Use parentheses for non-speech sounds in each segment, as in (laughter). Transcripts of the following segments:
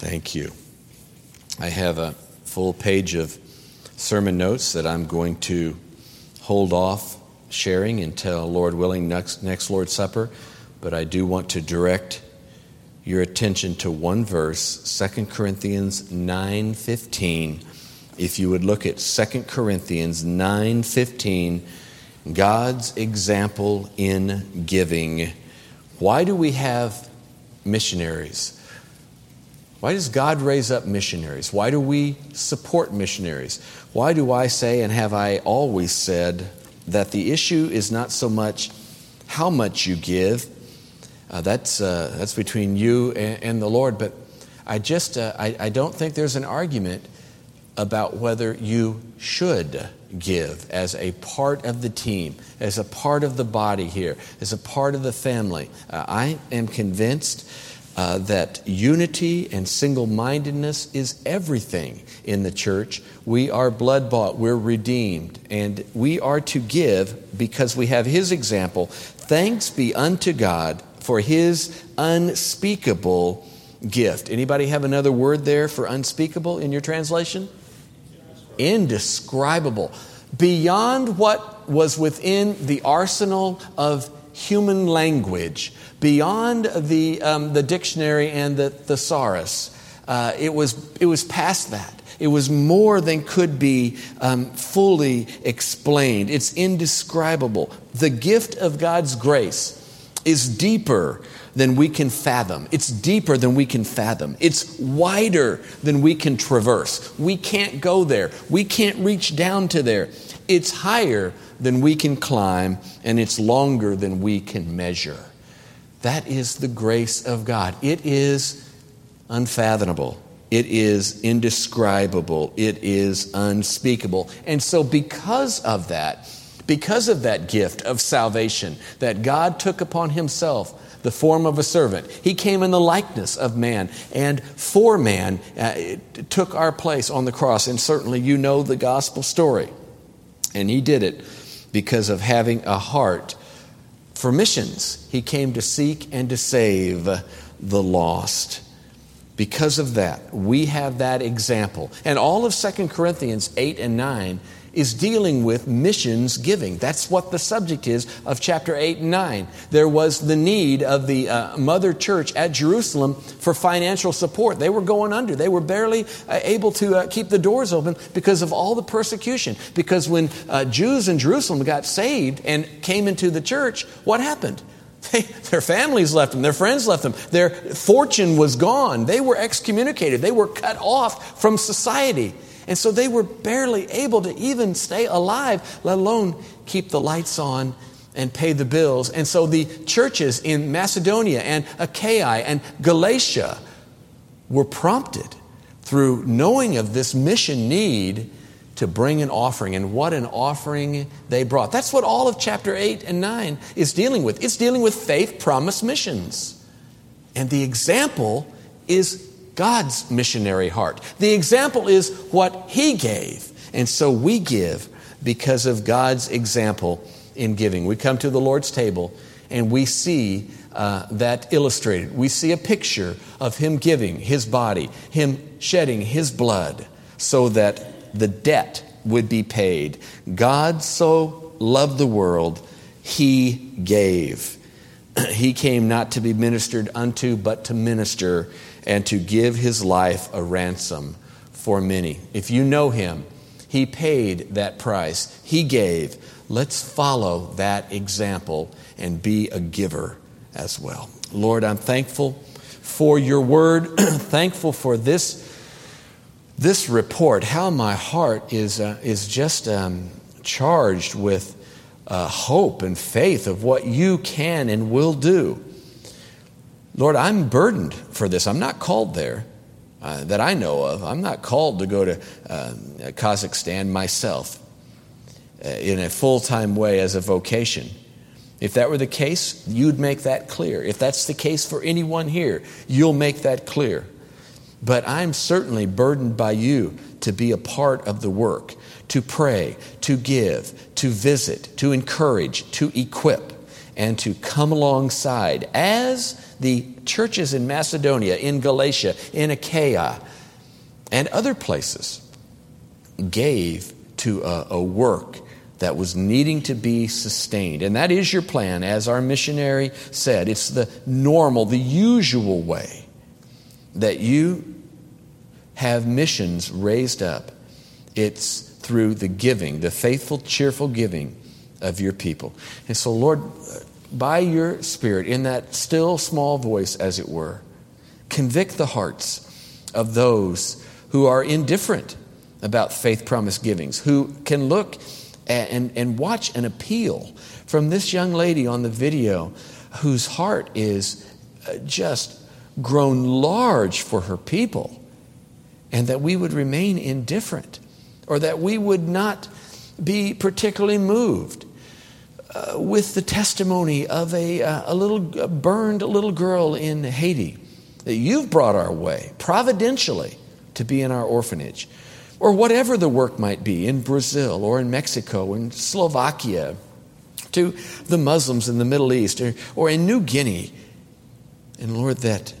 Thank you. I have a full page of sermon notes that I'm going to hold off sharing until, Lord willing, next, next Lord's Supper, but I do want to direct your attention to one verse, 2 Corinthians 9:15. If you would look at 2 Corinthians 9:15, God's example in giving. Why do we have missionaries? Why does God raise up missionaries? Why do we support missionaries? Why do I say, and have I always said, that the issue is not so much how much you give, uh, that's, uh, that's between you and, and, the Lord, but I just uh, I, I don't think there's an argument about whether you should give as a part of the team, as a part of the body here, as a part of the family. Uh, I am convinced uh, that unity and single mindedness is everything in the church. We are blood bought, we're redeemed, and we are to give because we have His example. Thanks be unto God for His unspeakable gift. Anybody have another word there for unspeakable in your translation? Indescribable. Beyond what was within the arsenal of human language beyond the, um, the dictionary and the thesaurus. Uh, it, was, it was past that. It was more than could be um, fully explained. It's indescribable. The gift of God's grace is deeper than we can fathom. It's deeper than we can fathom. It's wider than we can traverse. We can't go there. We can't reach down to there. It's higher than we can climb, and it's longer than we can measure. That is the grace of God. It is unfathomable. It is indescribable. It is unspeakable. And so, because of that, because of that gift of salvation that God took upon Himself, the form of a servant, He came in the likeness of man, and for man, uh, took our place on the cross. And certainly, you know the gospel story. And He did it because of having a heart for missions. He came to seek and to save the lost. Because of that, we have that example. And all of 2 Corinthians 8 and 9 is dealing with missions giving. That's what the subject is of chapter 8 and 9. There was the need of the uh, mother church at Jerusalem for financial support. They were going under. They were barely uh, able to uh, keep the doors open because of all the persecution. Because when uh, Jews in Jerusalem got saved and came into the church, what happened? (laughs) They, their families left them, their friends left them, their fortune was gone. They were excommunicated, they were cut off from society. And so they were barely able to even stay alive, let alone keep the lights on and pay the bills. And so the churches in Macedonia and Achaia and Galatia were prompted through knowing of this mission need to bring an offering. And what an offering they brought. That's what all of chapter 8 and 9 is dealing with. It's dealing with faith promise missions. And the example is God's missionary heart. The example is what He gave. And so we give because of God's example in giving. We come to the Lord's table and we see uh, that illustrated. We see a picture of Him giving His body, Him shedding His blood so that the debt would be paid. God so loved the world, He gave. (clears throat) he came not to be ministered unto, but to minister and to give his life a ransom for many. If you know him, he paid that price, he gave. Let's follow that example and be a giver as well. Lord, I'm thankful for your word, (clears throat) thankful for this, this report, how my heart is, uh, is just um, charged with uh, hope and faith of what you can and will do. Lord, I'm burdened for this. I'm not called there uh, that I know of. I'm not called to go to uh, Kazakhstan myself uh, in a full time way as a vocation. If that were the case, you'd make that clear. If that's the case for anyone here, you'll make that clear. But I'm certainly burdened by you to be a part of the work, to pray, to give, to visit, to encourage, to equip and to come alongside as the churches in Macedonia, in Galatia, in Achaia, and other places gave to a, a work that was needing to be sustained. And that is your plan, as our missionary said. It's the normal, the usual way that you have missions raised up. It's through the giving, the faithful, cheerful giving of your people. And so, Lord, by your Spirit, in that still small voice, as it were, convict the hearts of those who are indifferent about faith promise givings, who can look and, and watch an appeal from this young lady on the video whose heart is uh, just grown large for her people, and that we would remain indifferent, or that we would not be particularly moved uh, with the testimony of a, uh, a little a burned little girl in Haiti that you've brought our way providentially to be in our orphanage or whatever the work might be in Brazil or in Mexico, in Slovakia, to the Muslims in the Middle East or, or in New Guinea. And Lord, that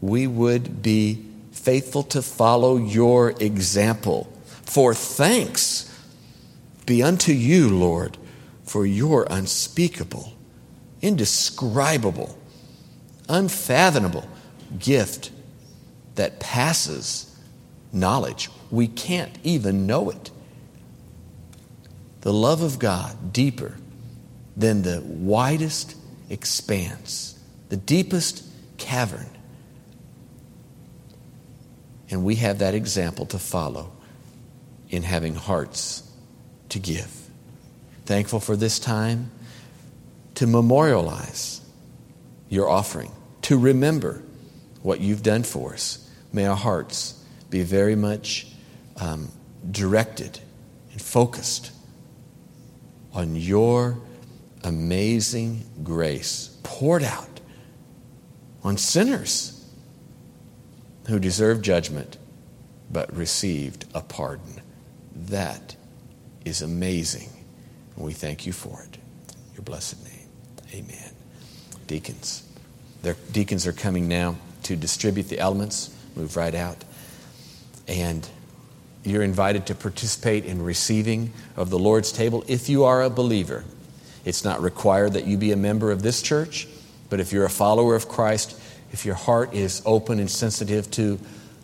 we would be faithful to follow your example. For thanks be unto you, Lord, for your unspeakable, indescribable, unfathomable gift that passes knowledge. We can't even know it. The love of God deeper than the widest expanse, the deepest cavern. And we have that example to follow in having hearts to give. Thankful for this time to memorialize your offering, to remember what you've done for us. May our hearts be very much um, directed and focused on your amazing grace poured out on sinners who deserve judgment but received a pardon. That is amazing. And we thank you for it. Your blessed name. Amen. Deacons. Their deacons are coming now to distribute the elements. Move right out and you're invited to participate in receiving of the Lord's table if you are a believer. It's not required that you be a member of this church, but if you're a follower of Christ, if your heart is open and sensitive to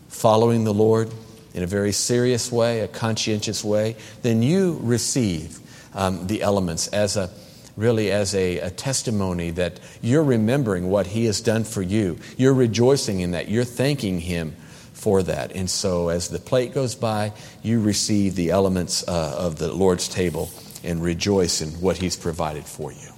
following the Lord in a very serious way, a conscientious way, then you receive um, the elements as a really as a, a, testimony that you're remembering what He has done for you. You're rejoicing in that. You're thanking Him for that. And so, as the plate goes by, you receive the elements uh, of the Lord's table and rejoice in what He's provided for you.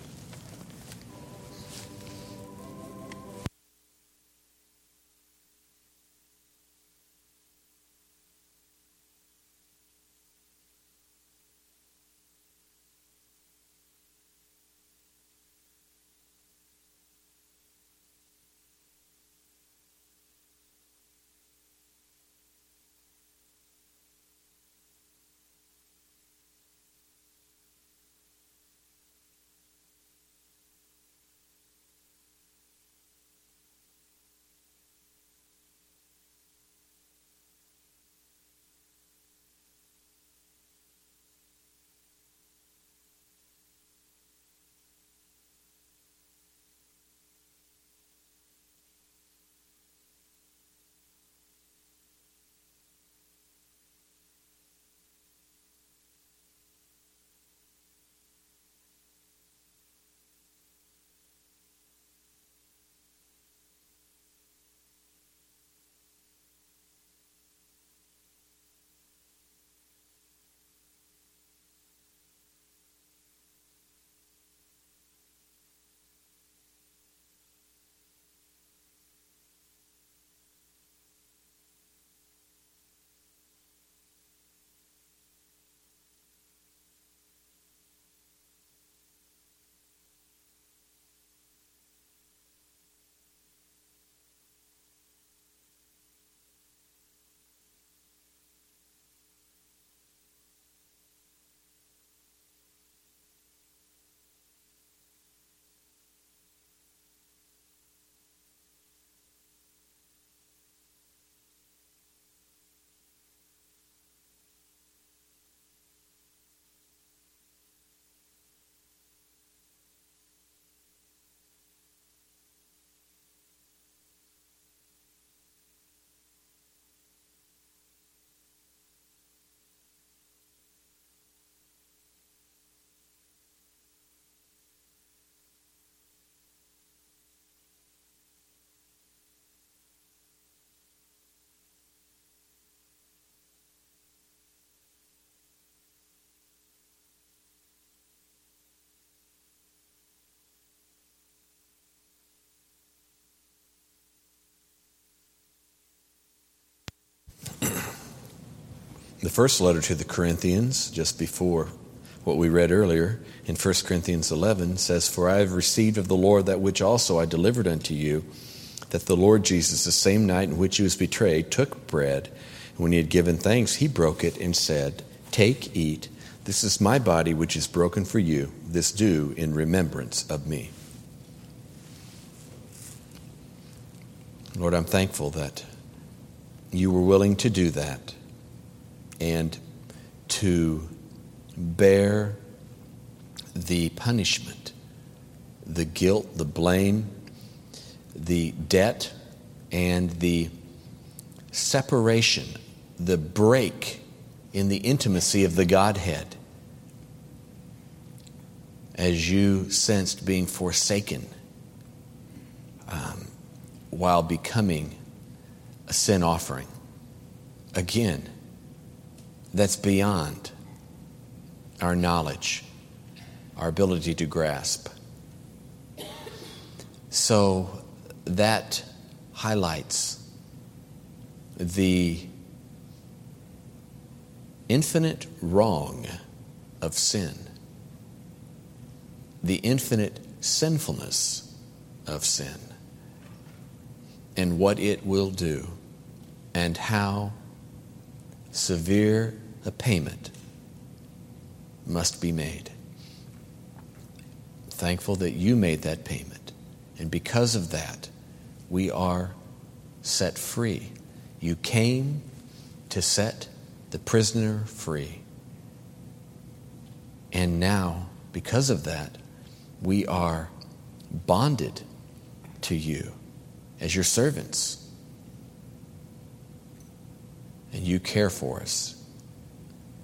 The first letter to the Corinthians, just before what we read earlier in 1 Corinthians 11, says, For I have received of the Lord that which also I delivered unto you, that the Lord Jesus, the same night in which he was betrayed, took bread. And when he had given thanks, he broke it and said, Take, eat. This is my body, which is broken for you. This do in remembrance of me. Lord, I'm thankful that you were willing to do that and to bear the punishment, the guilt, the blame, the debt, and the separation, the break in the intimacy of the Godhead as you sensed being forsaken um, while becoming a sin offering. Again, that's beyond our knowledge, our ability to grasp. So that highlights the infinite wrong of sin, the infinite sinfulness of sin, and what it will do, and how severe a payment must be made. Thankful that you made that payment. And because of that, we are set free. You came to set the prisoner free. And now, because of that, we are bonded to you as your servants. And you care for us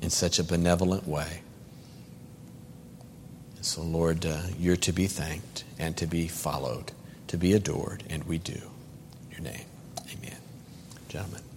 in such a benevolent way. And so, Lord, uh, you're to be thanked and to be followed, to be adored, and we do. In your name, amen. Gentlemen.